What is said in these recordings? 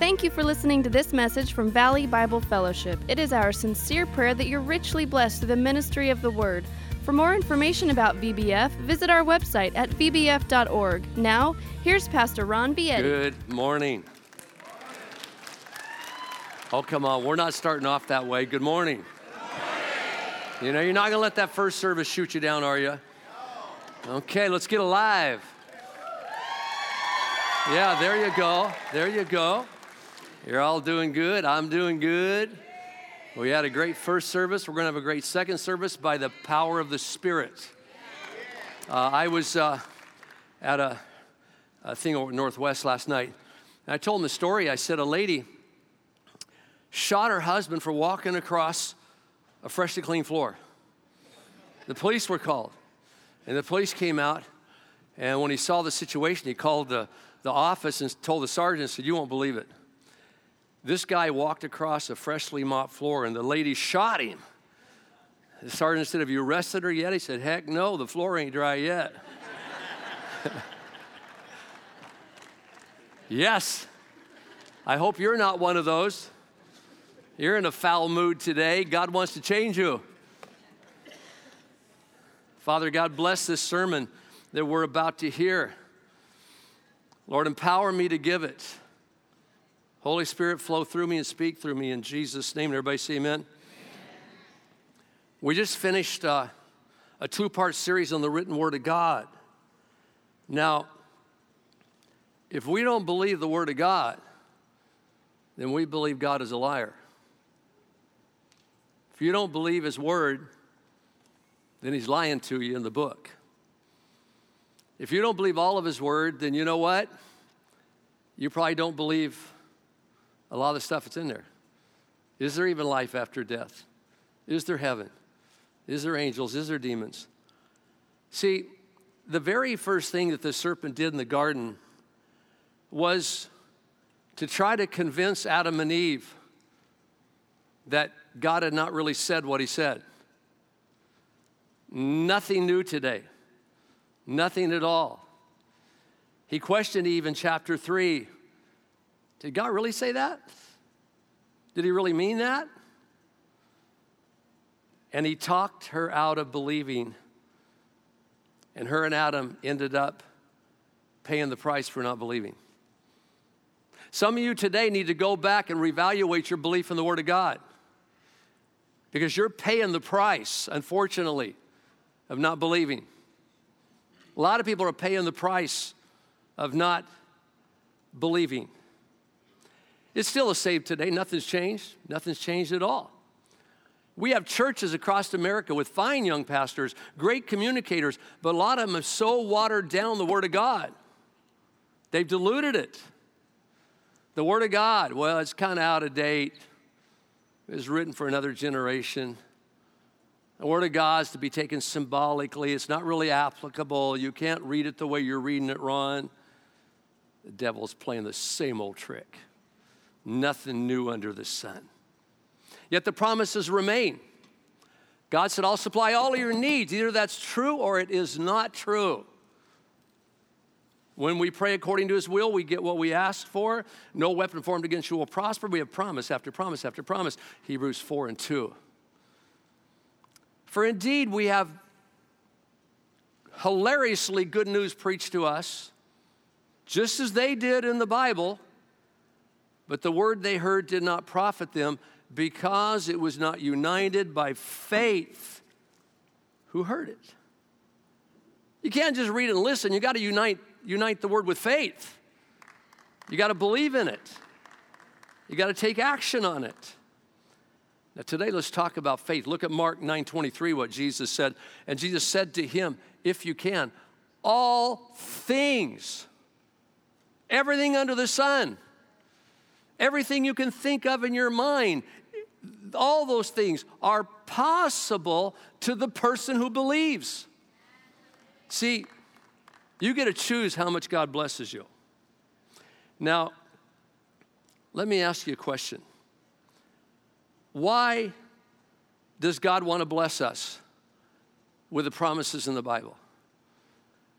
Thank you for listening to this message from Valley Bible Fellowship. It is our sincere prayer that you're richly blessed through the ministry of the Word. For more information about VBF, visit our website at vbf.org. Now, here's Pastor Ron Vietti. Good morning. Oh, come on. We're not starting off that way. Good morning. You know, you're not going to let that first service shoot you down, are you? Okay, let's get alive. Yeah, there you go. There you go. You're all doing good. I'm doing good. We had a great first service. We're going to have a great second service by the power of the Spirit. Uh, I was uh, at a, a thing over Northwest last night, and I told them the story. I said a lady shot her husband for walking across a freshly clean floor. The police were called, and the police came out, and when he saw the situation, he called the, the office and told the sergeant, said, You won't believe it. This guy walked across a freshly mopped floor and the lady shot him. The sergeant said, Have you arrested her yet? He said, Heck no, the floor ain't dry yet. yes. I hope you're not one of those. You're in a foul mood today. God wants to change you. Father, God bless this sermon that we're about to hear. Lord, empower me to give it. Holy Spirit, flow through me and speak through me in Jesus' name. Everybody say amen. amen. We just finished uh, a two part series on the written word of God. Now, if we don't believe the word of God, then we believe God is a liar. If you don't believe his word, then he's lying to you in the book. If you don't believe all of his word, then you know what? You probably don't believe a lot of stuff that's in there. Is there even life after death? Is there heaven? Is there angels? Is there demons? See, the very first thing that the serpent did in the garden was to try to convince Adam and Eve that God had not really said what he said. Nothing new today, nothing at all. He questioned Eve in chapter 3 did God really say that? Did he really mean that? And he talked her out of believing. And her and Adam ended up paying the price for not believing. Some of you today need to go back and reevaluate your belief in the Word of God because you're paying the price, unfortunately, of not believing. A lot of people are paying the price of not believing. It's still a save today. Nothing's changed. Nothing's changed at all. We have churches across America with fine young pastors, great communicators, but a lot of them have so watered down the Word of God. They've diluted it. The Word of God, well, it's kind of out of date. It was written for another generation. The Word of God is to be taken symbolically. It's not really applicable. You can't read it the way you're reading it, Ron. The devil's playing the same old trick nothing new under the sun. Yet the promises remain. God said, I'll supply all your needs. Either that's true or it is not true. When we pray according to his will, we get what we ask for. No weapon formed against you will prosper. We have promise after promise after promise. Hebrews 4 and 2. For indeed, we have hilariously good news preached to us, just as they did in the Bible but the word they heard did not profit them because it was not united by faith who heard it. You can't just read and listen, you got to unite, unite the word with faith. You got to believe in it, you got to take action on it. Now today let's talk about faith. Look at Mark 9:23 what Jesus said. And Jesus said to him, if you can, all things everything under the sun Everything you can think of in your mind, all those things are possible to the person who believes. See, you get to choose how much God blesses you. Now, let me ask you a question. Why does God want to bless us with the promises in the Bible?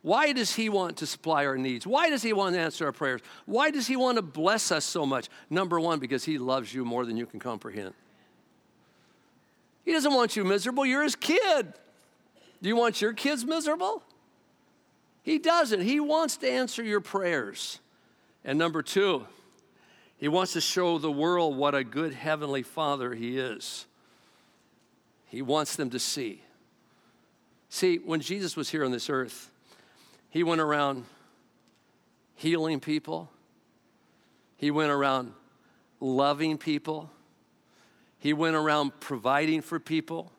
Why does He want to supply our needs? Why does He want to answer our prayers? Why does He want to bless us so much? Number one, because He loves you more than you can comprehend. He doesn't want you miserable, you're His kid. Do you want your kids miserable? He doesn't. He wants to answer your prayers. And number two, He wants to show the world what a good heavenly Father He is. He wants them to see. See, when Jesus was here on this earth, he went around healing people, he went around loving people, he went around providing for people,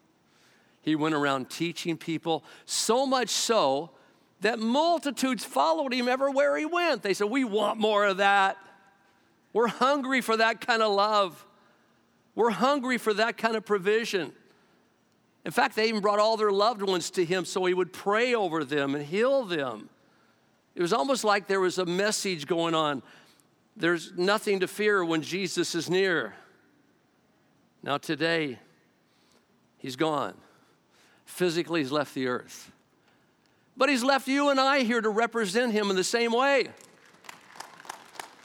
he went around teaching people, so much so that multitudes followed him everywhere he went. They said, We want more of that. We're hungry for that kind of love. We're hungry for that kind of provision. In fact, they even brought all their loved ones to him so he would pray over them and heal them. It was almost like there was a message going on. There's nothing to fear when Jesus is near. Now, today, he's gone. Physically, he's left the earth. But he's left you and I here to represent him in the same way.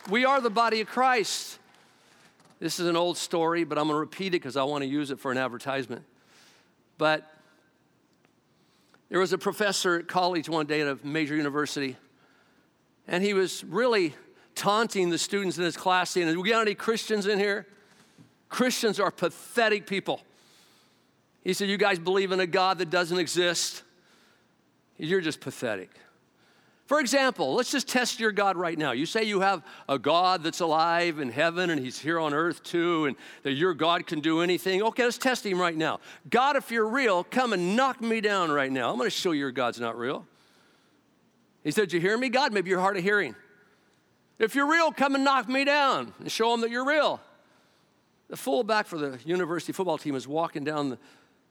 We are the body of Christ. This is an old story, but I'm going to repeat it because I want to use it for an advertisement. But there was a professor at college one day at a major university, and he was really taunting the students in his class, saying, We got any Christians in here? Christians are pathetic people. He said, You guys believe in a God that doesn't exist? You're just pathetic. For example, let's just test your God right now. You say you have a God that's alive in heaven and he's here on earth too, and that your God can do anything. Okay, let's test him right now. God, if you're real, come and knock me down right now. I'm going to show you your God's not real. He said, You hear me, God? Maybe you're hard of hearing. If you're real, come and knock me down and show him that you're real. The fullback for the university football team is walking down the,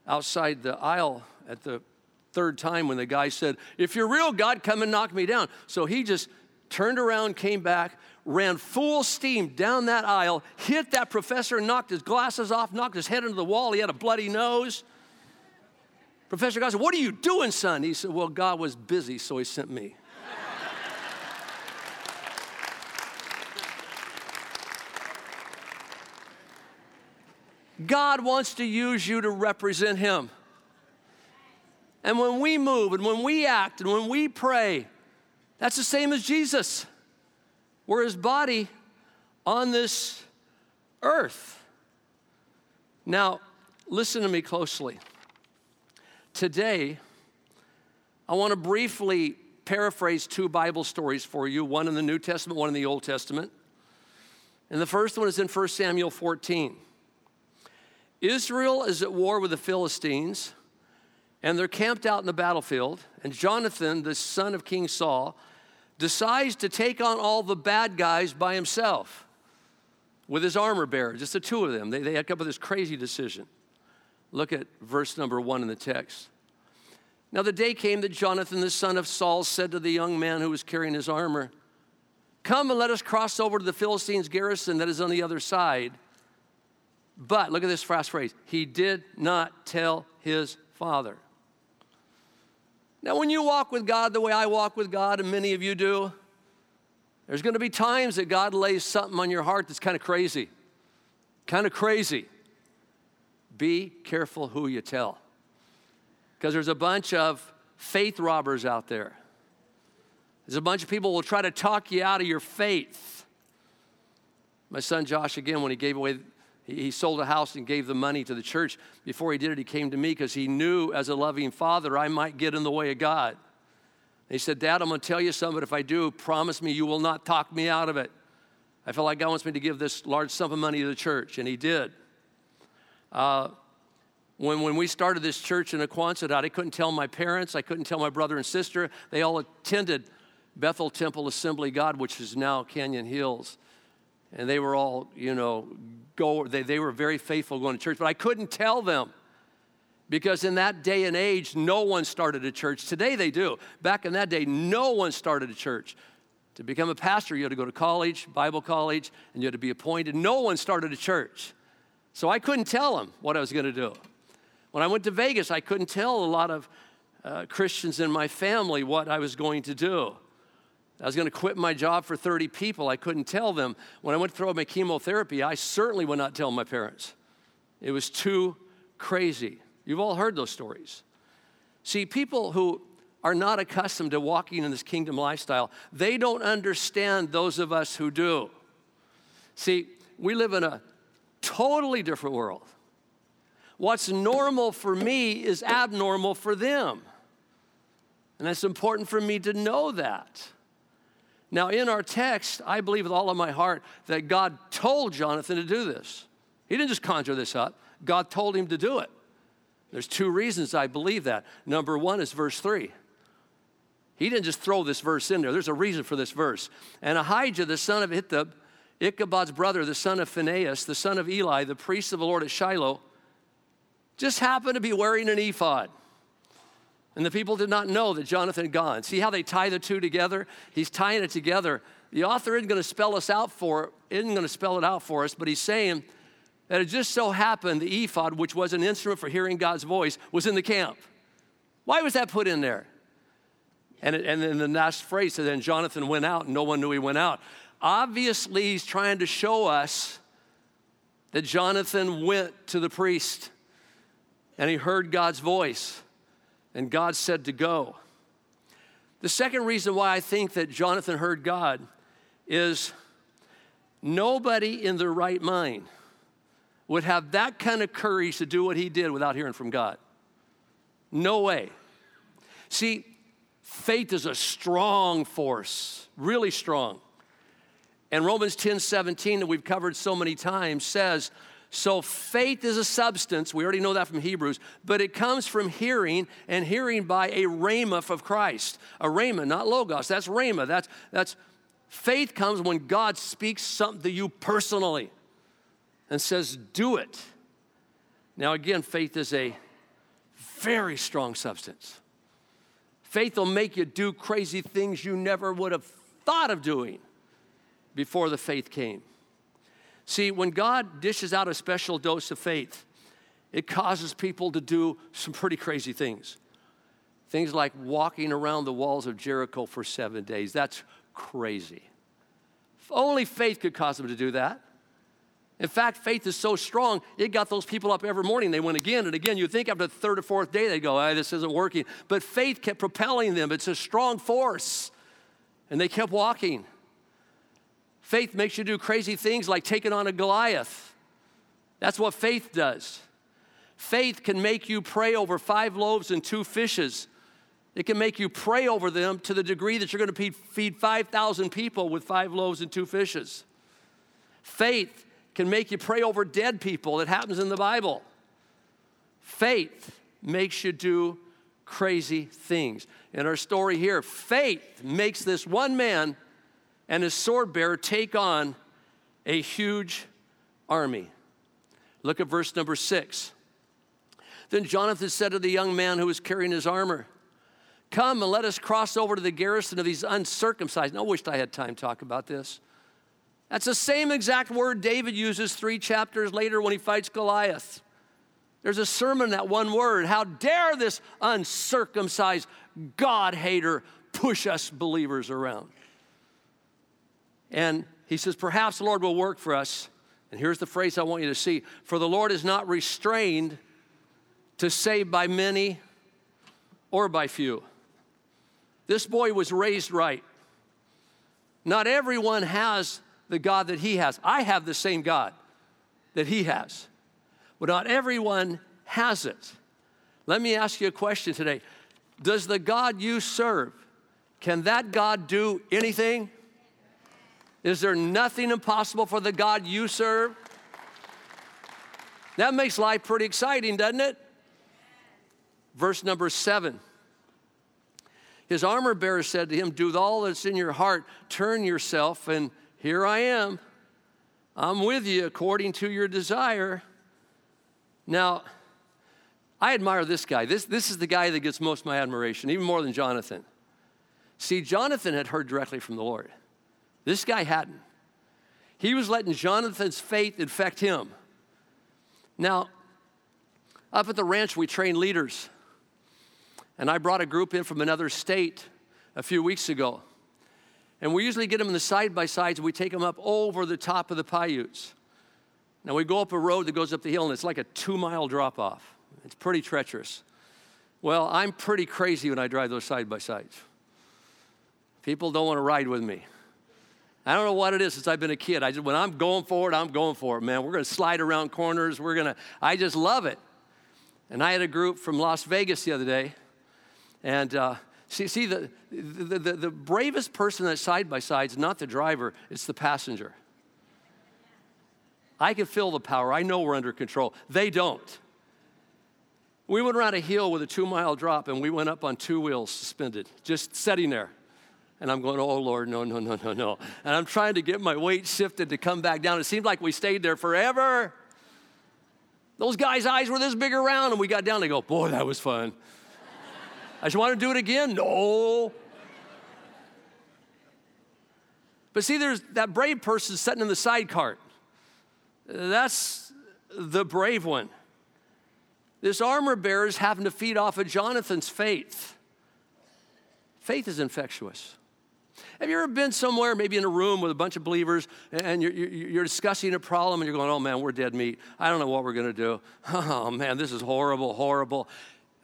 outside the aisle at the third time when the guy said, If you're real, God, come and knock me down. So he just turned around, came back, ran full steam down that aisle, hit that professor, knocked his glasses off, knocked his head into the wall. He had a bloody nose. Professor God said, What are you doing, son? He said, Well, God was busy, so he sent me. God wants to use you to represent Him. And when we move and when we act and when we pray, that's the same as Jesus. We're His body on this earth. Now, listen to me closely. Today, I want to briefly paraphrase two Bible stories for you one in the New Testament, one in the Old Testament. And the first one is in 1 Samuel 14. Israel is at war with the Philistines, and they're camped out in the battlefield. And Jonathan, the son of King Saul, decides to take on all the bad guys by himself with his armor bearer, just the two of them. They, they come up with this crazy decision. Look at verse number one in the text. Now, the day came that Jonathan, the son of Saul, said to the young man who was carrying his armor, Come and let us cross over to the Philistines' garrison that is on the other side. But look at this fast phrase he did not tell his father. Now, when you walk with God the way I walk with God, and many of you do, there's going to be times that God lays something on your heart that's kind of crazy. Kind of crazy. Be careful who you tell. Because there's a bunch of faith robbers out there. There's a bunch of people will try to talk you out of your faith. My son Josh, again, when he gave away he sold a house and gave the money to the church. Before he did it, he came to me because he knew as a loving father I might get in the way of God. he said, Dad, I'm going to tell you something, but if I do, promise me you will not talk me out of it. I felt like God wants me to give this large sum of money to the church, and he did. Uh, when, when we started this church in a Quonset hut, I couldn't tell my parents, I couldn't tell my brother and sister. They all attended Bethel Temple Assembly God, which is now Canyon Hills and they were all, you know, go, they, they were very faithful going to church, but I couldn't tell them because in that day and age, no one started a church. Today they do. Back in that day, no one started a church. To become a pastor, you had to go to college, Bible college, and you had to be appointed. No one started a church. So I couldn't tell them what I was going to do. When I went to Vegas, I couldn't tell a lot of uh, Christians in my family what I was going to do. I was going to quit my job for 30 people. I couldn't tell them. When I went through my chemotherapy, I certainly would not tell my parents. It was too crazy. You've all heard those stories. See, people who are not accustomed to walking in this kingdom lifestyle, they don't understand those of us who do. See, we live in a totally different world. What's normal for me is abnormal for them. And it's important for me to know that. Now, in our text, I believe with all of my heart that God told Jonathan to do this. He didn't just conjure this up, God told him to do it. There's two reasons I believe that. Number one is verse three. He didn't just throw this verse in there, there's a reason for this verse. And Ahijah, the son of Ahitub, Ichabod's brother, the son of Phinehas, the son of Eli, the priest of the Lord at Shiloh, just happened to be wearing an ephod. And the people did not know that Jonathan had gone. See how they tie the two together? He's tying it together. The author isn't going to spell us out for isn't going to spell it out for us, but he's saying that it just so happened the ephod, which was an instrument for hearing God's voice, was in the camp. Why was that put in there? And, it, and then the last phrase said, then Jonathan went out and no one knew he went out. Obviously, he's trying to show us that Jonathan went to the priest and he heard God's voice and God said to go. The second reason why I think that Jonathan heard God is nobody in their right mind would have that kind of courage to do what he did without hearing from God. No way. See, faith is a strong force, really strong. And Romans 10 17, that we've covered so many times, says, so faith is a substance, we already know that from Hebrews, but it comes from hearing and hearing by a rhema of Christ. A rhema, not logos, that's rhema. That's, that's faith comes when God speaks something to you personally and says, do it. Now, again, faith is a very strong substance. Faith will make you do crazy things you never would have thought of doing before the faith came. See, when God dishes out a special dose of faith, it causes people to do some pretty crazy things. Things like walking around the walls of Jericho for seven days. That's crazy. Only faith could cause them to do that. In fact, faith is so strong, it got those people up every morning. They went again and again. You'd think after the third or fourth day, they'd go, ah, this isn't working. But faith kept propelling them. It's a strong force. And they kept walking. Faith makes you do crazy things like taking on a Goliath. That's what faith does. Faith can make you pray over five loaves and two fishes. It can make you pray over them to the degree that you're going to feed 5,000 people with five loaves and two fishes. Faith can make you pray over dead people. It happens in the Bible. Faith makes you do crazy things. In our story here, faith makes this one man and his sword bearer take on a huge army. Look at verse number six. Then Jonathan said to the young man who was carrying his armor, Come and let us cross over to the garrison of these uncircumcised. I wished I had time to talk about this. That's the same exact word David uses three chapters later when he fights Goliath. There's a sermon in that one word. How dare this uncircumcised God hater push us believers around? And he says, Perhaps the Lord will work for us. And here's the phrase I want you to see For the Lord is not restrained to save by many or by few. This boy was raised right. Not everyone has the God that he has. I have the same God that he has, but not everyone has it. Let me ask you a question today Does the God you serve, can that God do anything? Is there nothing impossible for the God you serve? That makes life pretty exciting, doesn't it? Verse number seven. His armor bearer said to him, Do all that's in your heart, turn yourself, and here I am. I'm with you according to your desire. Now, I admire this guy. This, this is the guy that gets most of my admiration, even more than Jonathan. See, Jonathan had heard directly from the Lord. This guy hadn't. He was letting Jonathan's faith infect him. Now, up at the ranch, we train leaders. And I brought a group in from another state a few weeks ago. And we usually get them in the side by sides and we take them up over the top of the Paiutes. Now we go up a road that goes up the hill and it's like a two mile drop off. It's pretty treacherous. Well, I'm pretty crazy when I drive those side by sides. People don't want to ride with me. I don't know what it is since I've been a kid. I just, when I'm going for it, I'm going for it, man. We're going to slide around corners. We're going to, I just love it. And I had a group from Las Vegas the other day. And uh, see, see the, the, the, the bravest person that side by side is not the driver, it's the passenger. I can feel the power. I know we're under control. They don't. We went around a hill with a two mile drop and we went up on two wheels suspended, just sitting there. And I'm going, oh Lord, no, no, no, no, no. And I'm trying to get my weight shifted to come back down. It seemed like we stayed there forever. Those guys' eyes were this big around, and we got down. They go, boy, that was fun. I just want to do it again. No. But see, there's that brave person sitting in the side cart. That's the brave one. This armor bearer is having to feed off of Jonathan's faith. Faith is infectious. Have you ever been somewhere, maybe in a room with a bunch of believers, and you're, you're, discussing a problem and you're going, oh man, we're dead meat. I don't know what we're going to do. Oh man, this is horrible, horrible.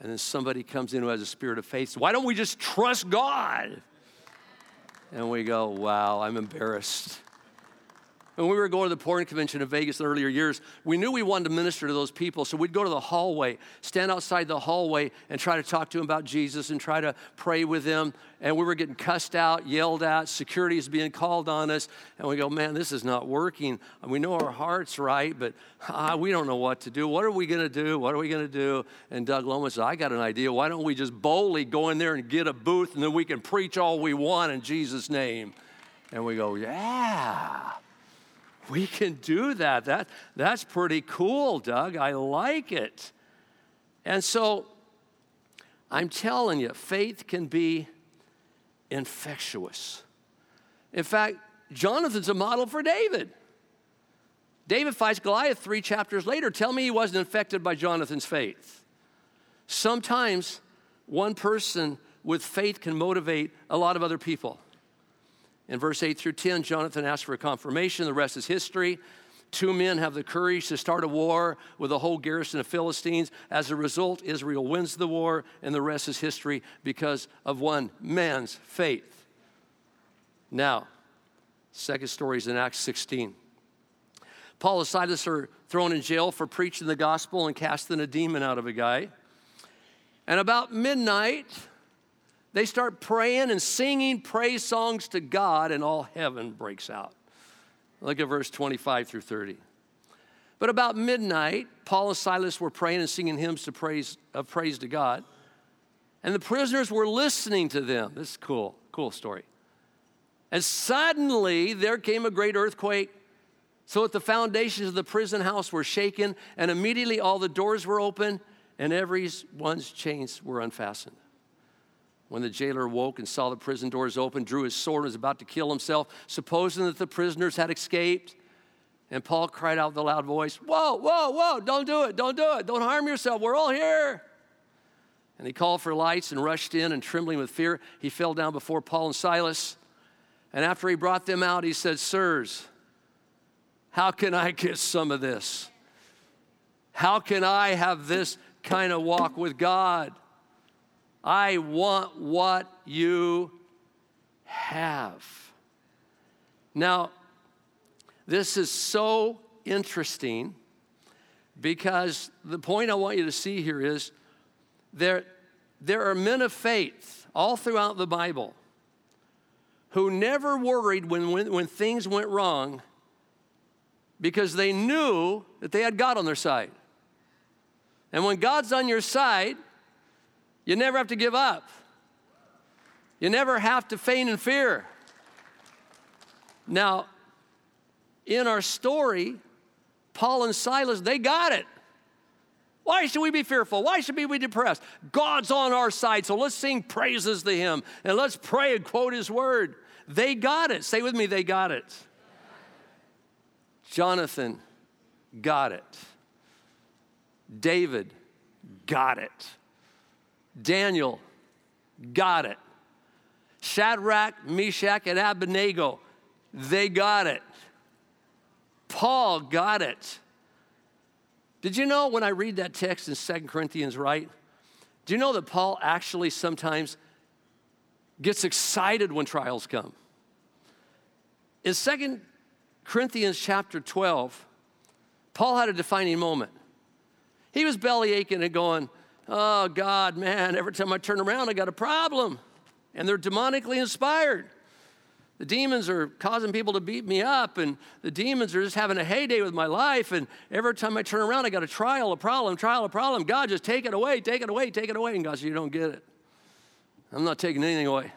And then somebody comes in who has a spirit of faith. Why don't we just trust God? And we go, wow, I'm embarrassed. When we were going to the Porn Convention in Vegas in earlier years, we knew we wanted to minister to those people. So we'd go to the hallway, stand outside the hallway, and try to talk to them about Jesus and try to pray with them. And we were getting cussed out, yelled at, security is being called on us. And we go, man, this is not working. And we know our heart's right, but ah, we don't know what to do. What are we going to do? What are we going to do? And Doug Lomas said, I got an idea. Why don't we just boldly go in there and get a booth, and then we can preach all we want in Jesus' name? And we go, yeah. We can do that. that. That's pretty cool, Doug. I like it. And so I'm telling you, faith can be infectious. In fact, Jonathan's a model for David. David fights Goliath three chapters later. Tell me he wasn't infected by Jonathan's faith. Sometimes one person with faith can motivate a lot of other people. In verse 8 through 10, Jonathan asks for a confirmation. The rest is history. Two men have the courage to start a war with a whole garrison of Philistines. As a result, Israel wins the war, and the rest is history because of one man's faith. Now, second story is in Acts 16. Paul and Silas are thrown in jail for preaching the gospel and casting a demon out of a guy. And about midnight, they start praying and singing praise songs to God, and all heaven breaks out. Look at verse 25 through 30. But about midnight, Paul and Silas were praying and singing hymns to praise, of praise to God. And the prisoners were listening to them. This is cool, cool story. And suddenly there came a great earthquake, so that the foundations of the prison house were shaken, and immediately all the doors were open, and everyone's chains were unfastened. When the jailer woke and saw the prison doors open, drew his sword and was about to kill himself, supposing that the prisoners had escaped. And Paul cried out with a loud voice, Whoa, whoa, whoa, don't do it, don't do it, don't harm yourself, we're all here. And he called for lights and rushed in, and trembling with fear, he fell down before Paul and Silas. And after he brought them out, he said, Sirs, how can I get some of this? How can I have this kind of walk with God? I want what you have. Now, this is so interesting because the point I want you to see here is there, there are men of faith all throughout the Bible who never worried when, when, when things went wrong because they knew that they had God on their side. And when God's on your side, you never have to give up. You never have to feign in fear. Now, in our story, Paul and Silas, they got it. Why should we be fearful? Why should we be depressed? God's on our side, so let's sing praises to Him and let's pray and quote His word. They got it. Say with me, they got it. Jonathan got it. David got it. Daniel got it. Shadrach, Meshach, and Abednego, they got it. Paul got it. Did you know when I read that text in 2 Corinthians, right? Do you know that Paul actually sometimes gets excited when trials come? In 2 Corinthians chapter 12, Paul had a defining moment. He was belly aching and going, Oh, God, man, every time I turn around, I got a problem. And they're demonically inspired. The demons are causing people to beat me up, and the demons are just having a heyday with my life. And every time I turn around, I got a trial, a problem, trial, a problem. God, just take it away, take it away, take it away. And God says, You don't get it. I'm not taking anything away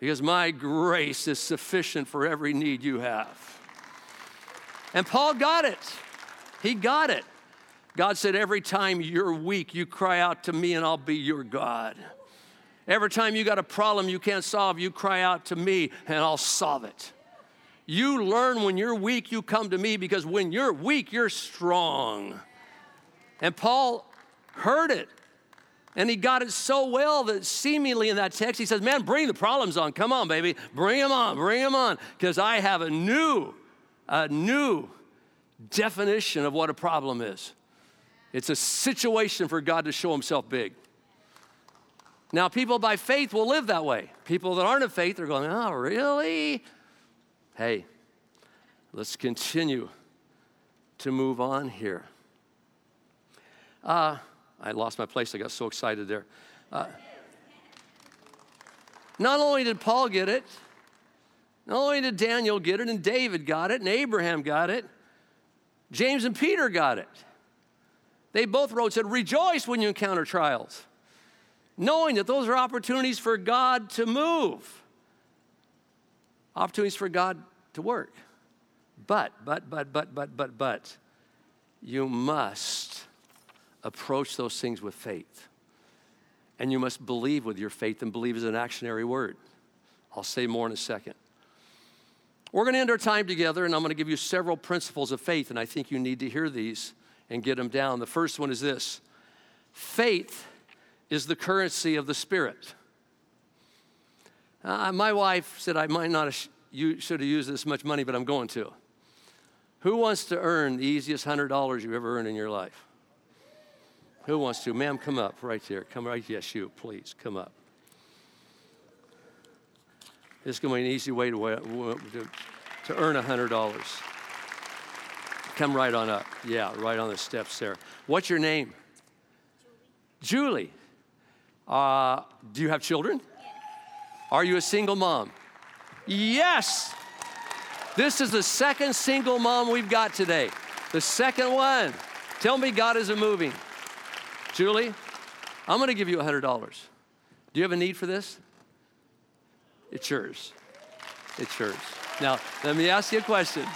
because my grace is sufficient for every need you have. And Paul got it. He got it. God said, Every time you're weak, you cry out to me, and I'll be your God. Every time you got a problem you can't solve, you cry out to me, and I'll solve it. You learn when you're weak, you come to me because when you're weak, you're strong. And Paul heard it. And he got it so well that seemingly in that text, he says, Man, bring the problems on. Come on, baby. Bring them on. Bring them on. Because I have a new, a new definition of what a problem is. It's a situation for God to show himself big. Now, people by faith will live that way. People that aren't of faith are going, Oh, really? Hey, let's continue to move on here. Uh, I lost my place. I got so excited there. Uh, not only did Paul get it, not only did Daniel get it, and David got it, and Abraham got it, James and Peter got it. They both wrote, said, Rejoice when you encounter trials, knowing that those are opportunities for God to move, opportunities for God to work. But, but, but, but, but, but, but, you must approach those things with faith. And you must believe with your faith, and believe is an actionary word. I'll say more in a second. We're going to end our time together, and I'm going to give you several principles of faith, and I think you need to hear these and get them down. The first one is this faith is the currency of the Spirit. Uh, my wife said I might not have you should have used this much money, but I'm going to. Who wants to earn the easiest $100 you've ever earned in your life? Who wants to? Ma'am, come up right there. Come right. Yes, you, please, come up. This is going to be an easy way to, to, to earn $100. Come right on up. Yeah, right on the steps there. What's your name? Julie. Julie. Uh, do you have children? Yes. Are you a single mom? Yes. This is the second single mom we've got today. The second one. Tell me God isn't moving. Julie, I'm going to give you $100. Do you have a need for this? It's yours. It's yours. Now, let me ask you a question.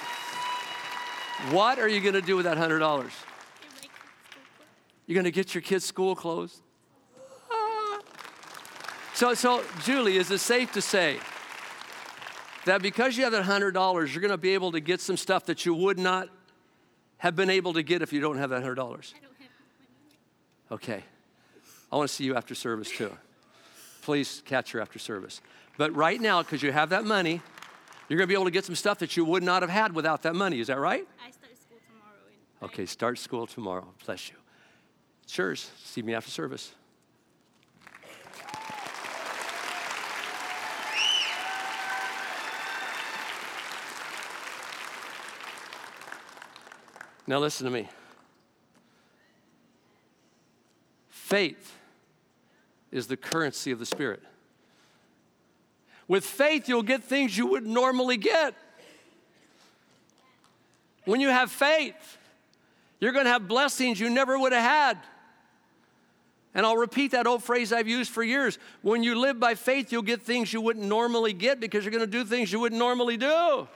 What are you going to do with that $100? You're going to get your kids' school clothes? Ah. So, so, Julie, is it safe to say that because you have that $100, you're going to be able to get some stuff that you would not have been able to get if you don't have that $100? Okay. I want to see you after service too. Please catch her after service. But right now, because you have that money, you're going to be able to get some stuff that you would not have had without that money. Is that right? I start school tomorrow. Okay, start school tomorrow. Bless you. Sure. See me after service. Now, listen to me. Faith is the currency of the Spirit. With faith, you'll get things you wouldn't normally get. When you have faith, you're going to have blessings you never would have had. And I'll repeat that old phrase I've used for years. When you live by faith, you'll get things you wouldn't normally get because you're going to do things you wouldn't normally do.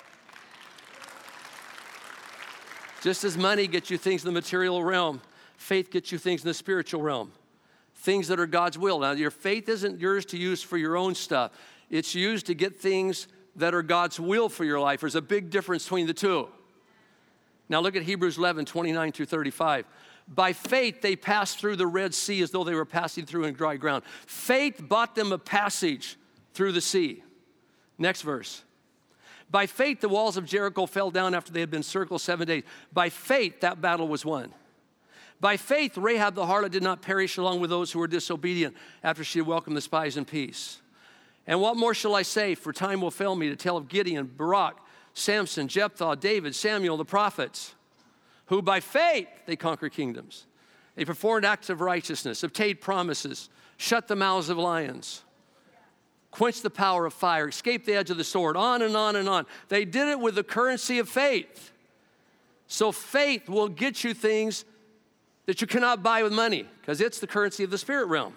Just as money gets you things in the material realm, faith gets you things in the spiritual realm. things that are God's will. Now, your faith isn't yours to use for your own stuff, it's used to get things that are God's will for your life. There's a big difference between the two. Now, look at Hebrews 11 29 through 35. By faith, they passed through the Red Sea as though they were passing through in dry ground. Faith bought them a passage through the sea. Next verse. By faith, the walls of Jericho fell down after they had been circled seven days. By faith, that battle was won. By faith, Rahab the harlot did not perish along with those who were disobedient after she had welcomed the spies in peace. And what more shall I say? For time will fail me to tell of Gideon, Barak, Samson, Jephthah, David, Samuel, the prophets who by faith they conquered kingdoms. They performed acts of righteousness, obtained promises, shut the mouths of lions, quenched the power of fire, escaped the edge of the sword, on and on and on. They did it with the currency of faith. So faith will get you things that you cannot buy with money because it's the currency of the spirit realm.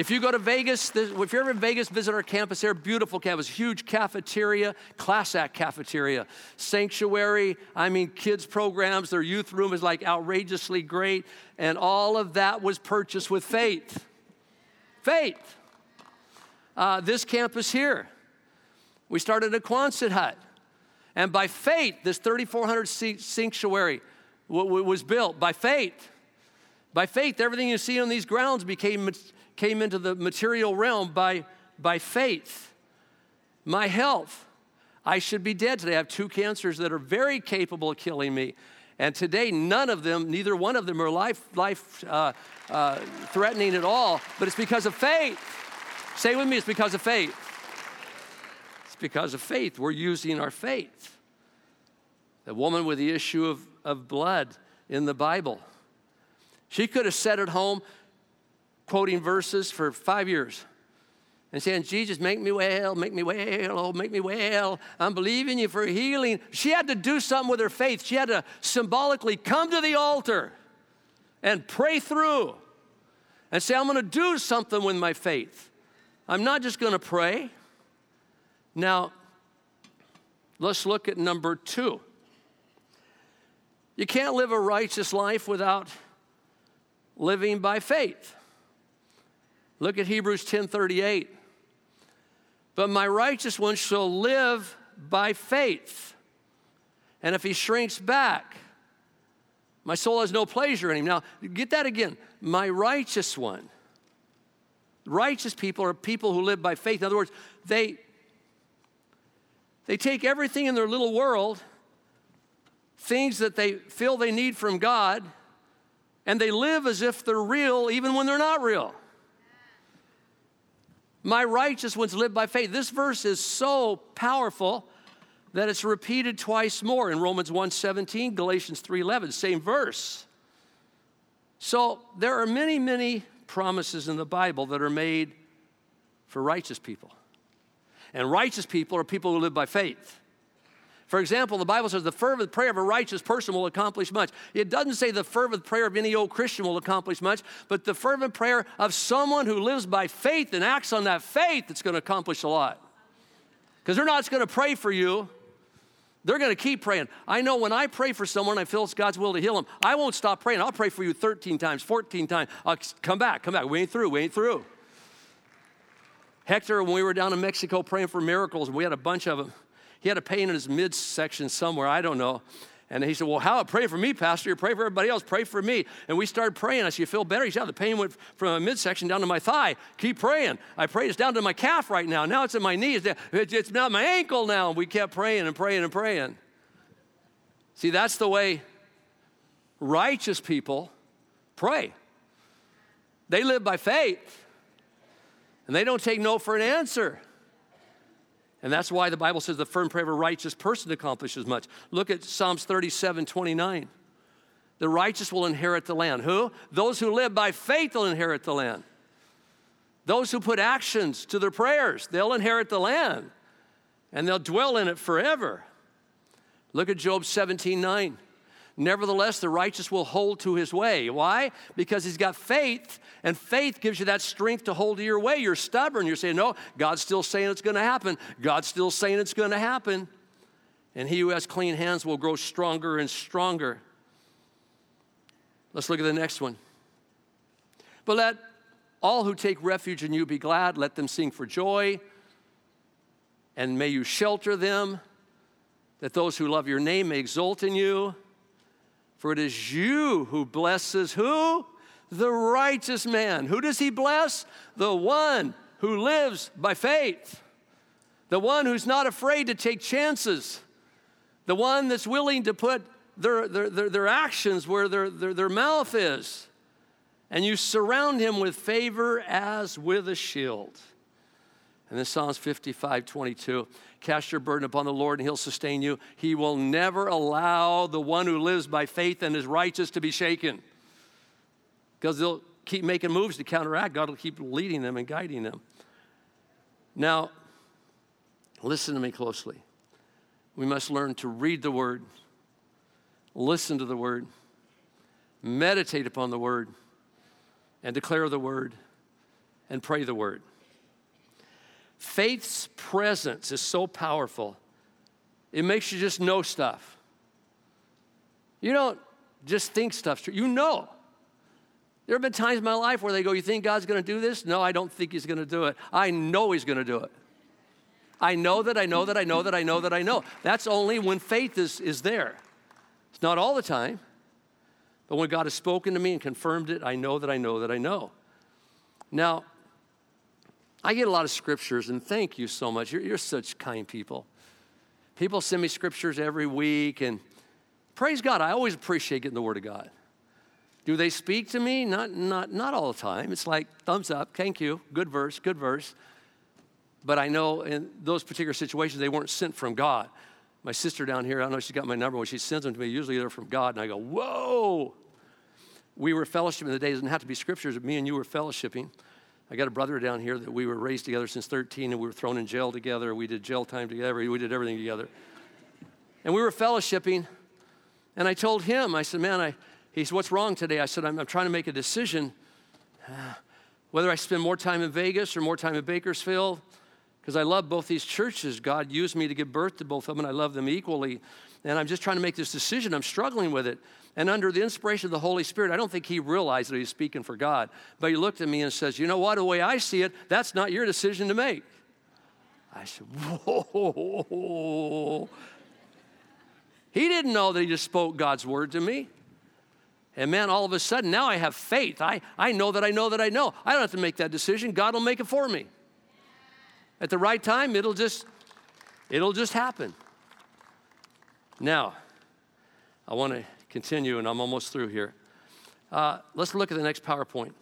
If you go to Vegas, if you're ever in Vegas, visit our campus there. Beautiful campus, huge cafeteria, class act cafeteria, sanctuary. I mean, kids programs. Their youth room is like outrageously great, and all of that was purchased with faith. Faith. Uh, this campus here, we started a Quonset hut, and by faith, this 3,400 seat sanctuary was built by faith. By faith, everything you see on these grounds became came into the material realm by, by faith. My health, I should be dead today. I have two cancers that are very capable of killing me. And today, none of them, neither one of them are life, life uh, uh, threatening at all, but it's because of faith. Say with me, it's because of faith. It's because of faith. We're using our faith. The woman with the issue of, of blood in the Bible, she could have sat at home quoting verses for five years and saying, Jesus, make me well, make me well, oh, make me well. I'm believing you for healing. She had to do something with her faith. She had to symbolically come to the altar and pray through and say, I'm going to do something with my faith. I'm not just going to pray. Now, let's look at number two. You can't live a righteous life without living by faith. Look at Hebrews 10:38. But my righteous one shall live by faith. And if he shrinks back, my soul has no pleasure in him. Now, get that again. My righteous one. Righteous people are people who live by faith. In other words, they they take everything in their little world, things that they feel they need from God, and they live as if they're real even when they're not real. My righteous ones live by faith. This verse is so powerful that it's repeated twice more in Romans 1:17, Galatians 3:11, same verse. So there are many, many promises in the Bible that are made for righteous people. And righteous people are people who live by faith. For example, the Bible says the fervent prayer of a righteous person will accomplish much. It doesn't say the fervent prayer of any old Christian will accomplish much, but the fervent prayer of someone who lives by faith and acts on that faith that's going to accomplish a lot. Because they're not just going to pray for you, they're going to keep praying. I know when I pray for someone, I feel it's God's will to heal them. I won't stop praying. I'll pray for you 13 times, 14 times. I'll come back, come back. We ain't through, we ain't through. Hector, when we were down in Mexico praying for miracles, we had a bunch of them. He had a pain in his midsection somewhere, I don't know. And he said, Well, how? Pray for me, Pastor. Pray for everybody else. Pray for me. And we started praying. I said, You feel better? He said, The pain went from my midsection down to my thigh. Keep praying. I prayed. It's down to my calf right now. Now it's in my knees. It's now my ankle now. And We kept praying and praying and praying. See, that's the way righteous people pray. They live by faith, and they don't take no for an answer. And that's why the Bible says the firm prayer of a righteous person accomplishes much. Look at Psalms 37 29. The righteous will inherit the land. Who? Those who live by faith will inherit the land. Those who put actions to their prayers, they'll inherit the land and they'll dwell in it forever. Look at Job 17 9. Nevertheless, the righteous will hold to his way. Why? Because he's got faith, and faith gives you that strength to hold to your way. You're stubborn. You're saying, No, God's still saying it's going to happen. God's still saying it's going to happen. And he who has clean hands will grow stronger and stronger. Let's look at the next one. But let all who take refuge in you be glad, let them sing for joy, and may you shelter them, that those who love your name may exult in you. For it is you who blesses who? The righteous man. Who does he bless? The one who lives by faith, the one who's not afraid to take chances, the one that's willing to put their, their, their, their actions where their, their, their mouth is. And you surround him with favor as with a shield. And then Psalms 55 22 cast your burden upon the Lord and he'll sustain you. He will never allow the one who lives by faith and is righteous to be shaken because they'll keep making moves to counteract. God will keep leading them and guiding them. Now, listen to me closely. We must learn to read the word, listen to the word, meditate upon the word, and declare the word and pray the word. Faith's presence is so powerful, it makes you just know stuff. You don't just think stuff, you know. There have been times in my life where they go, You think God's gonna do this? No, I don't think He's gonna do it. I know He's gonna do it. I know that I know that I know that I know that I know. That's only when faith is, is there. It's not all the time, but when God has spoken to me and confirmed it, I know that I know that I know. Now, I get a lot of scriptures, and thank you so much. You're, you're such kind people. People send me scriptures every week, and praise God, I always appreciate getting the Word of God. Do they speak to me? Not, not, not all the time. It's like, thumbs up, thank you, good verse, good verse. But I know in those particular situations, they weren't sent from God. My sister down here, I don't know if she got my number. When she sends them to me, usually they're from God. And I go, whoa. We were fellowshipping the day. It doesn't have to be scriptures, me and you were fellowshipping. I got a brother down here that we were raised together since 13, and we were thrown in jail together. We did jail time together. We did everything together. And we were fellowshipping, and I told him, I said, man, I, he said, what's wrong today? I said, I'm, I'm trying to make a decision uh, whether I spend more time in Vegas or more time in Bakersfield, because I love both these churches. God used me to give birth to both of them, and I love them equally. And I'm just trying to make this decision. I'm struggling with it. And under the inspiration of the Holy Spirit, I don't think he realized that he was speaking for God. But he looked at me and says, You know what? The way I see it, that's not your decision to make. I said, Whoa. He didn't know that he just spoke God's word to me. And man, all of a sudden, now I have faith. I, I know that I know that I know. I don't have to make that decision. God will make it for me. At the right time, it'll just, it'll just happen. Now, I want to continue, and I'm almost through here. Uh, let's look at the next PowerPoint.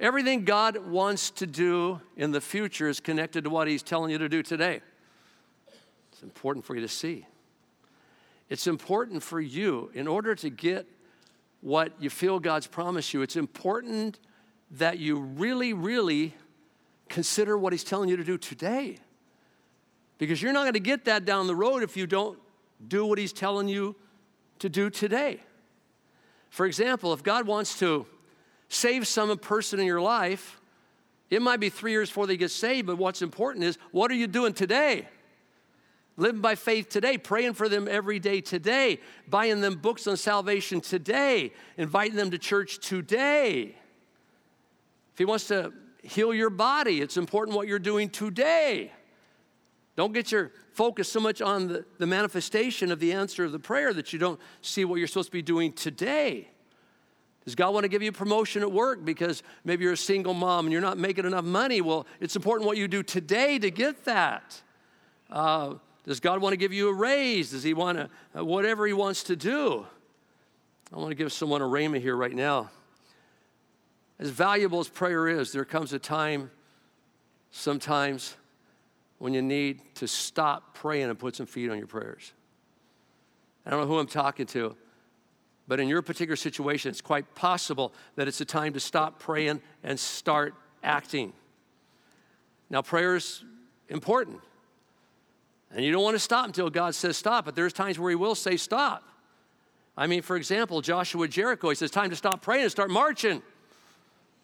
Everything God wants to do in the future is connected to what He's telling you to do today. It's important for you to see. It's important for you, in order to get what you feel God's promised you, it's important that you really, really consider what He's telling you to do today. Because you're not going to get that down the road if you don't do what He's telling you to do today. For example, if God wants to save some person in your life, it might be three years before they get saved, but what's important is what are you doing today? Living by faith today, praying for them every day today, buying them books on salvation today, inviting them to church today. If He wants to heal your body, it's important what you're doing today. Don't get your focus so much on the, the manifestation of the answer of the prayer that you don't see what you're supposed to be doing today. Does God want to give you promotion at work because maybe you're a single mom and you're not making enough money? Well, it's important what you do today to get that. Uh, does God want to give you a raise? Does He want to, uh, whatever He wants to do? I want to give someone a rhema here right now. As valuable as prayer is, there comes a time sometimes when you need to stop praying and put some feet on your prayers. I don't know who I'm talking to, but in your particular situation, it's quite possible that it's a time to stop praying and start acting. Now, prayer is important, and you don't want to stop until God says stop, but there's times where He will say stop. I mean, for example, Joshua Jericho, he says, time to stop praying and start marching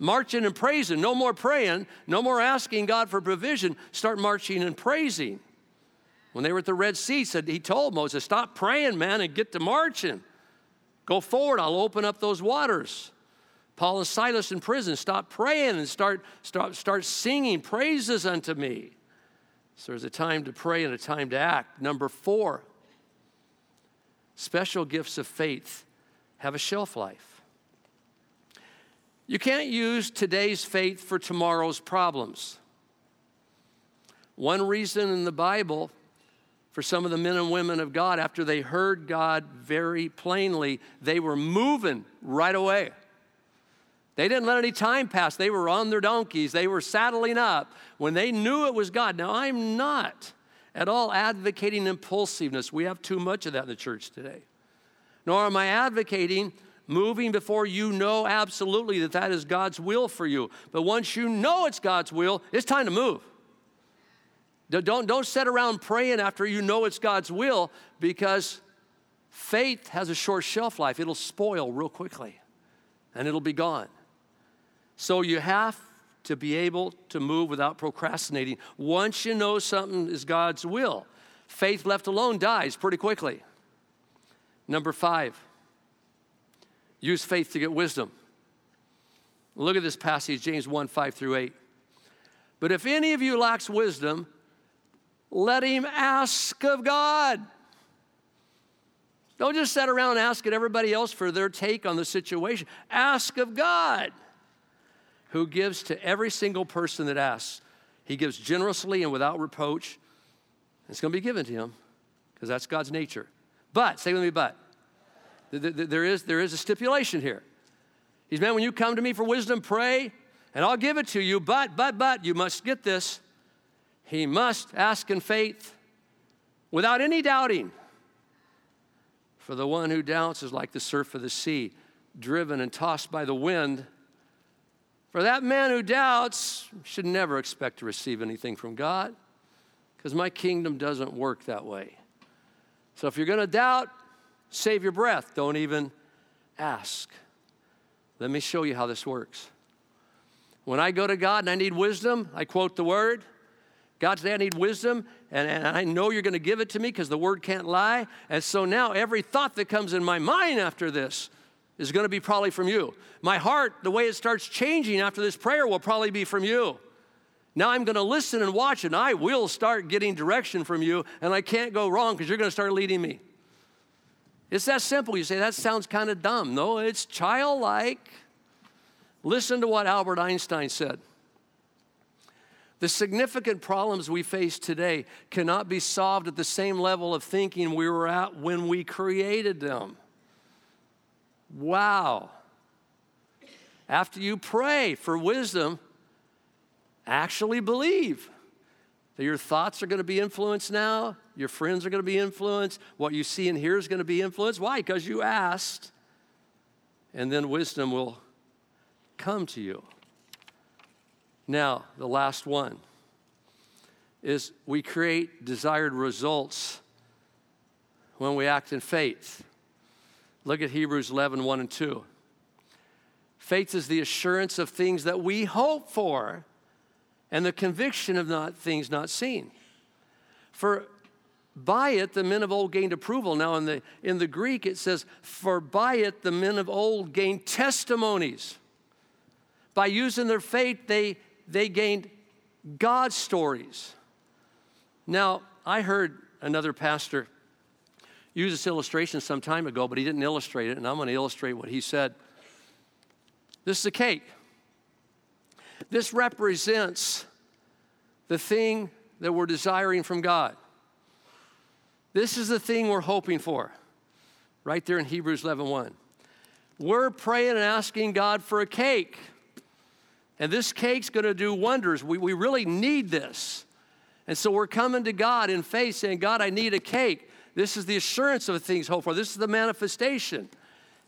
marching and praising. No more praying, no more asking God for provision. Start marching and praising. When they were at the Red Sea, said he told Moses, "Stop praying, man, and get to marching. Go forward. I'll open up those waters." Paul and Silas in prison. Stop praying and start, start, start singing praises unto me. So there's a time to pray and a time to act. Number four, special gifts of faith have a shelf life. You can't use today's faith for tomorrow's problems. One reason in the Bible for some of the men and women of God, after they heard God very plainly, they were moving right away. They didn't let any time pass. They were on their donkeys, they were saddling up when they knew it was God. Now, I'm not at all advocating impulsiveness. We have too much of that in the church today. Nor am I advocating moving before you know absolutely that that is God's will for you. But once you know it's God's will, it's time to move. Don't, don't sit around praying after you know it's God's will because faith has a short shelf life. It'll spoil real quickly and it'll be gone. So you have to be able to move without procrastinating. Once you know something is God's will, faith left alone dies pretty quickly. Number five, use faith to get wisdom. Look at this passage, James 1 5 through 8. But if any of you lacks wisdom, let him ask of God. Don't just sit around asking everybody else for their take on the situation. Ask of God, who gives to every single person that asks. He gives generously and without reproach. It's going to be given to him because that's God's nature. But, say with me, but. There is, there is a stipulation here. He's man, when you come to me for wisdom, pray, and I'll give it to you. But, but, but, you must get this. He must ask in faith without any doubting. For the one who doubts is like the surf of the sea, driven and tossed by the wind. For that man who doubts should never expect to receive anything from God, because my kingdom doesn't work that way. So if you're going to doubt, save your breath. Don't even ask. Let me show you how this works. When I go to God and I need wisdom, I quote the word. God, today I need wisdom, and, and I know you're going to give it to me because the word can't lie. And so now every thought that comes in my mind after this is going to be probably from you. My heart, the way it starts changing after this prayer, will probably be from you. Now I'm going to listen and watch, and I will start getting direction from you, and I can't go wrong because you're going to start leading me. It's that simple. You say, that sounds kind of dumb. No, it's childlike. Listen to what Albert Einstein said. The significant problems we face today cannot be solved at the same level of thinking we were at when we created them. Wow. After you pray for wisdom, actually believe that your thoughts are going to be influenced now, your friends are going to be influenced, what you see and hear is going to be influenced. Why? Because you asked, and then wisdom will come to you. Now, the last one is we create desired results when we act in faith. Look at Hebrews 11, 1 and 2. Faith is the assurance of things that we hope for and the conviction of not things not seen. For by it the men of old gained approval. Now in the in the Greek it says, for by it the men of old gained testimonies. By using their faith, they they gained God stories. Now, I heard another pastor use this illustration some time ago, but he didn't illustrate it, and I'm going to illustrate what he said. This is a cake. This represents the thing that we're desiring from God. This is the thing we're hoping for, right there in Hebrews 11:1. We're praying and asking God for a cake. And this cake's going to do wonders. We, we really need this. And so we're coming to God in faith saying, God, I need a cake. This is the assurance of things hoped for. This is the manifestation.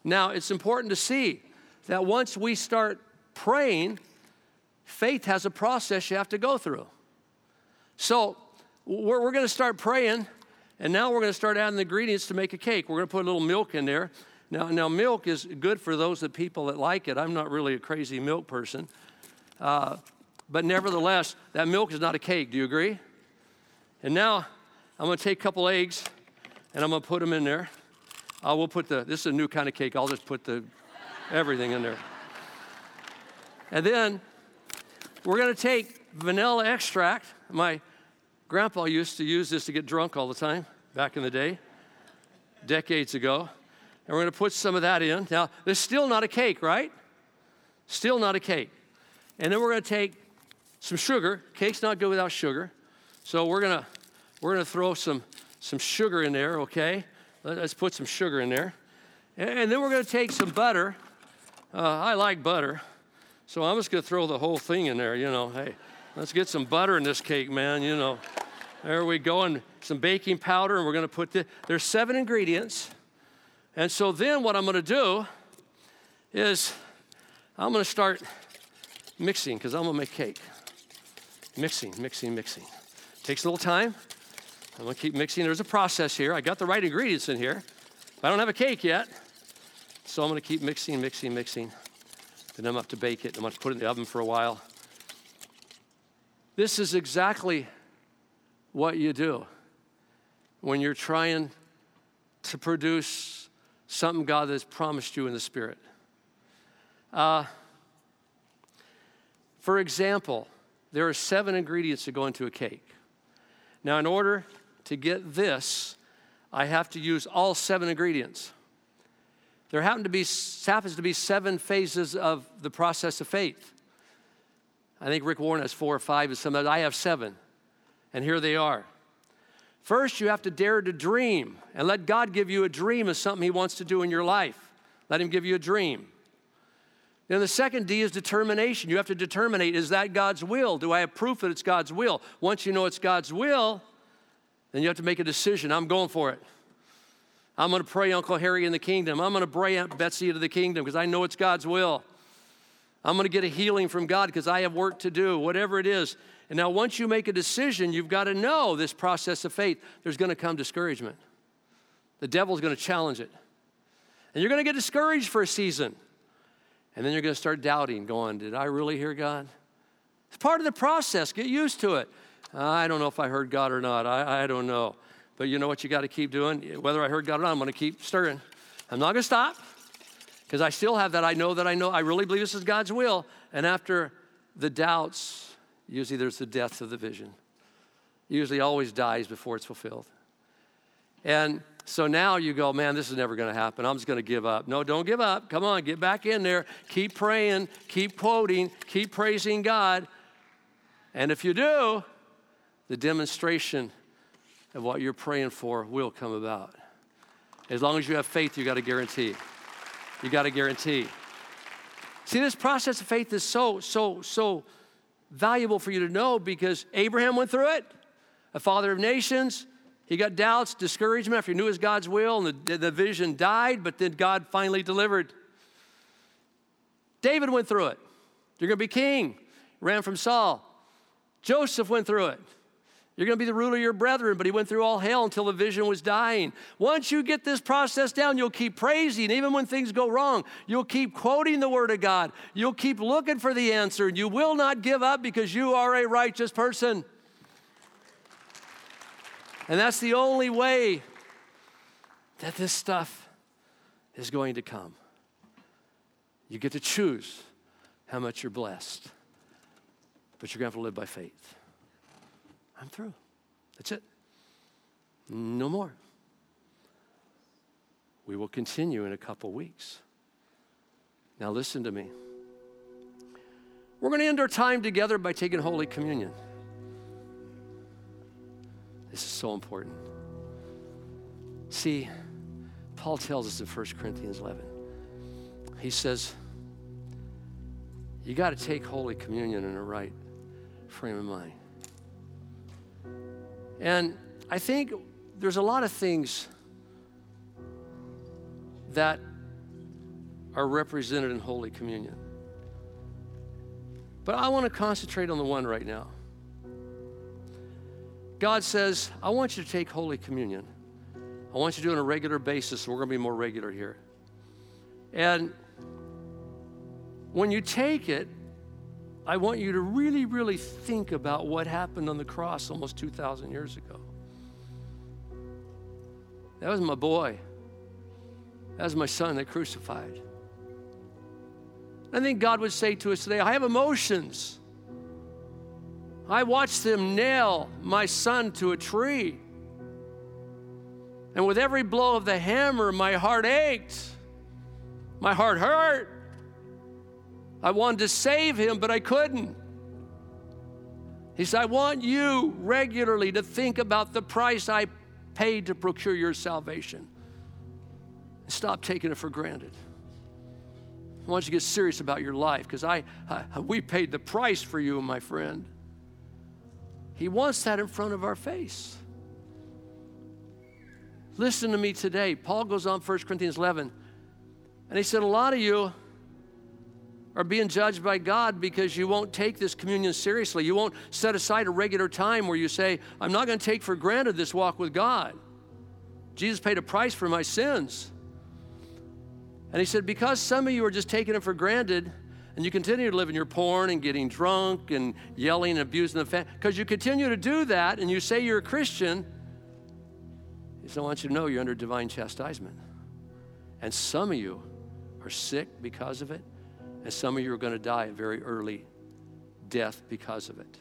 Now, it's important to see that once we start praying, faith has a process you have to go through. So we're, we're going to start praying, and now we're going to start adding the ingredients to make a cake. We're going to put a little milk in there. Now, now milk is good for those that people that like it. I'm not really a crazy milk person. Uh, but nevertheless, that milk is not a cake. Do you agree? And now I'm going to take a couple eggs and I'm going to put them in there. I will put the, this is a new kind of cake. I'll just put the, everything in there. And then we're going to take vanilla extract. My grandpa used to use this to get drunk all the time back in the day, decades ago. And we're going to put some of that in. Now, there's still not a cake, right? Still not a cake. And then we're going to take some sugar. Cake's not good without sugar. So we're going to we're going to throw some some sugar in there, okay? Let's put some sugar in there. And then we're going to take some butter. Uh, I like butter. So I'm just going to throw the whole thing in there, you know. Hey, let's get some butter in this cake, man, you know. There we go. And some baking powder, and we're to put the, there's seven ingredients. And so then what I'm to do is I'm to start mixing because I'm to make cake. Mixing, mixing, mixing. Takes a little time. I'm to keep mixing. There's a process here. I got the right ingredients in here, but I don't have a cake yet. So I'm to keep mixing, mixing, mixing. Then I'm up to bake it. I'm to put it in the oven for a while. This is exactly what you do when you're trying to produce something God has promised you in the Spirit. Uh, for example, there are seven ingredients that go into a cake. Now, in order to get this, I have to use all seven ingredients. There happen to be, happens to be seven phases of the process of faith. I think Rick Warren has four or five, and some I have seven. And here they are. First, you have to dare to dream and let God give you a dream of something He wants to do in your life. Let Him give you a dream. Then the second D is determination. You have to determine is that God's will? Do I have proof that it's God's will? Once you know it's God's will, then you have to make a decision. I'm going for it. I'm going to pray Uncle Harry in the kingdom. I'm going to pray Aunt Betsy into the kingdom because I know it's God's will. I'm going to get a healing from God because I have work to do, whatever it is. And now, once you make a decision, you've got to know this process of faith. There's going to come discouragement. The devil's going to challenge it. And you're going to get discouraged for a season. And then you're going to start doubting, going, Did I really hear God? It's part of the process. Get used to it. Uh, I don't know if I heard God or not. I, I don't know. But you know what you got to keep doing? Whether I heard God or not, I'm going to keep stirring. I'm not going to stop because I still have that. I know that I know. I really believe this is God's will. And after the doubts, usually there's the death of the vision. Usually always dies before it's fulfilled. And so now you go, man, this is never going to happen. I'm just going to give up. No, don't give up. Come on, get back in there. Keep praying, keep quoting, keep praising God. And if you do, the demonstration of what you're praying for will come about. As long as you have faith, you got a guarantee. You got a guarantee. See, this process of faith is so, so, so valuable for you to know because Abraham went through it, a father of nations. He got doubts, discouragement after he knew was God's will, and the, the vision died, but then God finally delivered. David went through it. You're going to be king. Ran from Saul. Joseph went through it. You're going to be the ruler of your brethren, but he went through all hell until the vision was dying. Once you get this process down, you'll keep praising. Even when things go wrong, you'll keep quoting the word of God. You'll keep looking for the answer. And you will not give up because you are a righteous person. And that's the only way that this stuff is going to come. You get to choose how much you're blessed, but you're going to have to live by faith. I'm through. That's it. No more. We will continue in a couple weeks. Now, listen to me. We're going to end our time together by taking Holy Communion. This is so important. See, Paul tells us in 1 Corinthians 11, he says, You got to take Holy Communion in a right frame of mind. And I think there's a lot of things that are represented in Holy Communion. But I want to concentrate on the one right now. God says, I want you to take Holy Communion. I want you to do it on a regular basis. So we're going to be more regular here. And when you take it, I want you to really, really think about what happened on the cross almost 2,000 years ago. That was my boy. That was my son that crucified. I think God would say to us today, I have emotions. I watched them nail my son to a tree. And with every blow of the hammer, my heart ached. My heart hurt. I wanted to save him, but I couldn't. He said, I want you regularly to think about the price I paid to procure your salvation. Stop taking it for granted. I want you to get serious about your life because I, I, we paid the price for you, my friend. He wants that in front of our face. Listen to me today. Paul goes on 1 Corinthians 11, and he said, A lot of you are being judged by God because you won't take this communion seriously. You won't set aside a regular time where you say, I'm not going to take for granted this walk with God. Jesus paid a price for my sins. And he said, Because some of you are just taking it for granted and you continue to live in your porn and getting drunk and yelling and abusing the family, because you continue to do that and you say you're a Christian, he said, I want you to know you're under divine chastisement. And some of you are sick because of it, and some of you are going to die a very early death because of it.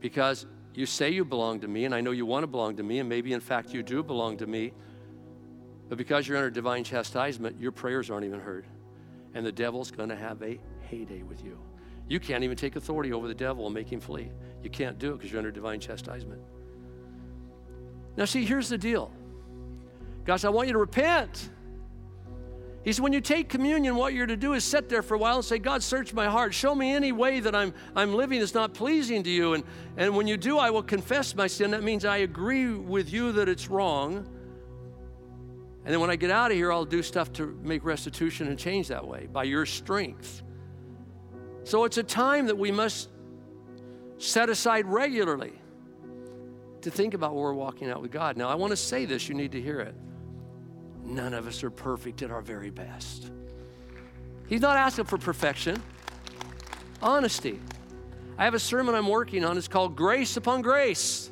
Because you say you belong to me, and I know you want to belong to me, and maybe in fact you do belong to me, but because you're under divine chastisement, your prayers aren't even heard. And the devil's going to have a heyday with you. You can't even take authority over the devil and make him flee. You can't do it because you're under divine chastisement. Now, see, here's the deal. Gosh, I want you to repent. He said, when you take communion, what you're to do is sit there for a while and say, God, search my heart. Show me any way that I'm, I'm living that's not pleasing to you. And, and when you do, I will confess my sin. That means I agree with you that it's wrong. And then when I get out of here, I'll do stuff to make restitution and change that way by your strength. So it's a time that we must set aside regularly to think about where we're walking out with God. Now, I want to say this, you need to hear it. None of us are perfect at our very best. He's not asking for perfection, honesty. I have a sermon I'm working on, it's called Grace Upon Grace.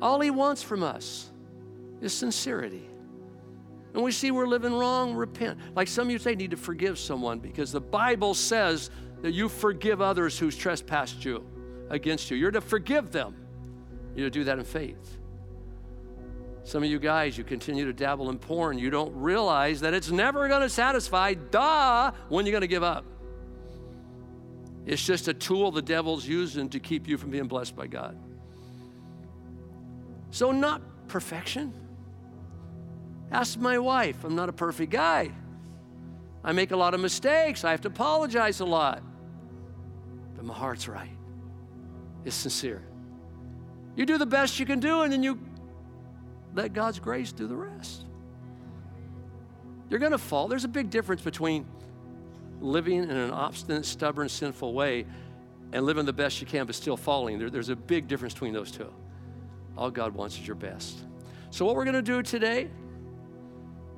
All He wants from us is sincerity and we see we're living wrong, repent. Like some of you say, need to forgive someone because the Bible says that you forgive others who's trespassed you against you. You're to forgive them. You're to do that in faith. Some of you guys, you continue to dabble in porn. You don't realize that it's never going to satisfy. Duh, when you're going to give up. It's just a tool the devil's using to keep you from being blessed by God. So, not perfection Ask my wife. I'm not a perfect guy. I make a lot of mistakes. I have to apologize a lot. But my heart's right. It's sincere. You do the best you can do, and then you let God's grace do the rest. You're going to fall. There's a big difference between living in an obstinate, stubborn, sinful way and living the best you can but still falling. There, there's a big difference between those two. All God wants is your best. So, what we're going to do today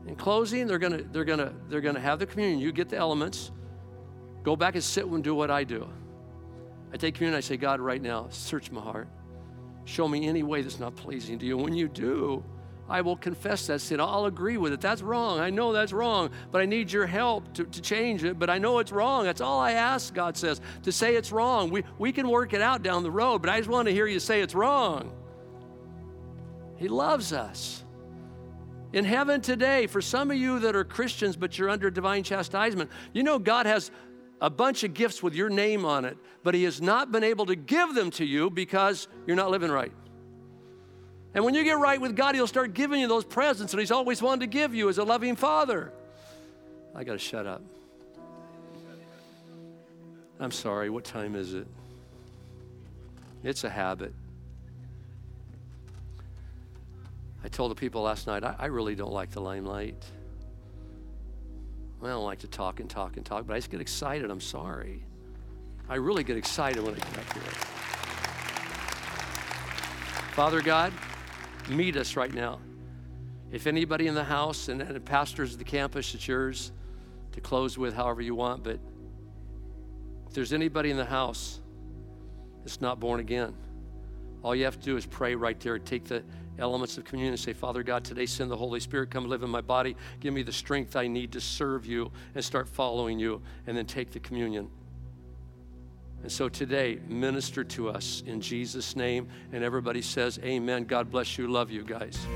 in closing, they're gonna, they're gonna, they're gonna have the communion. You get the elements. Go back and sit and do what I do. I take communion, I say, God, right now, search my heart. Show me any way that's not pleasing to you. When you do, I will confess that sin. I'll agree with it. That's wrong. I know that's wrong, but I need your help to, to change it. But I know it's wrong. That's all I ask, God says, to say it's wrong. We, we can work it out down the road, but I just want to hear you say it's wrong. He loves us. In heaven today, for some of you that are Christians but you're under divine chastisement, you know God has a bunch of gifts with your name on it, but He has not been able to give them to you because you're not living right. And when you get right with God, He'll start giving you those presents that He's always wanted to give you as a loving Father. I got to shut up. I'm sorry, what time is it? It's a habit. I told the people last night, I, I really don't like the limelight. I don't like to talk and talk and talk, but I just get excited. I'm sorry. I really get excited when I get up here. Father God, meet us right now. If anybody in the house and, and pastors of the campus, it's yours to close with however you want. But if there's anybody in the house that's not born again, all you have to do is pray right there. Take the elements of communion and say, Father God, today send the Holy Spirit, come live in my body. Give me the strength I need to serve you and start following you, and then take the communion. And so today, minister to us in Jesus' name. And everybody says, Amen. God bless you. Love you guys.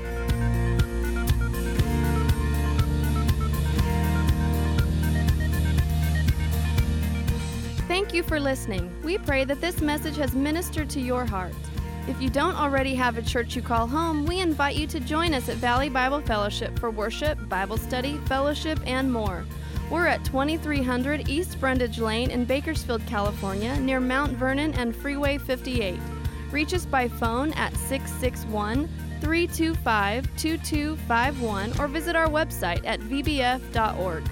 Thank you for listening. We pray that this message has ministered to your heart. If you don't already have a church you call home, we invite you to join us at Valley Bible Fellowship for worship, Bible study, fellowship, and more. We're at 2300 East Brundage Lane in Bakersfield, California, near Mount Vernon and Freeway 58. Reach us by phone at 661 325 2251 or visit our website at vbf.org.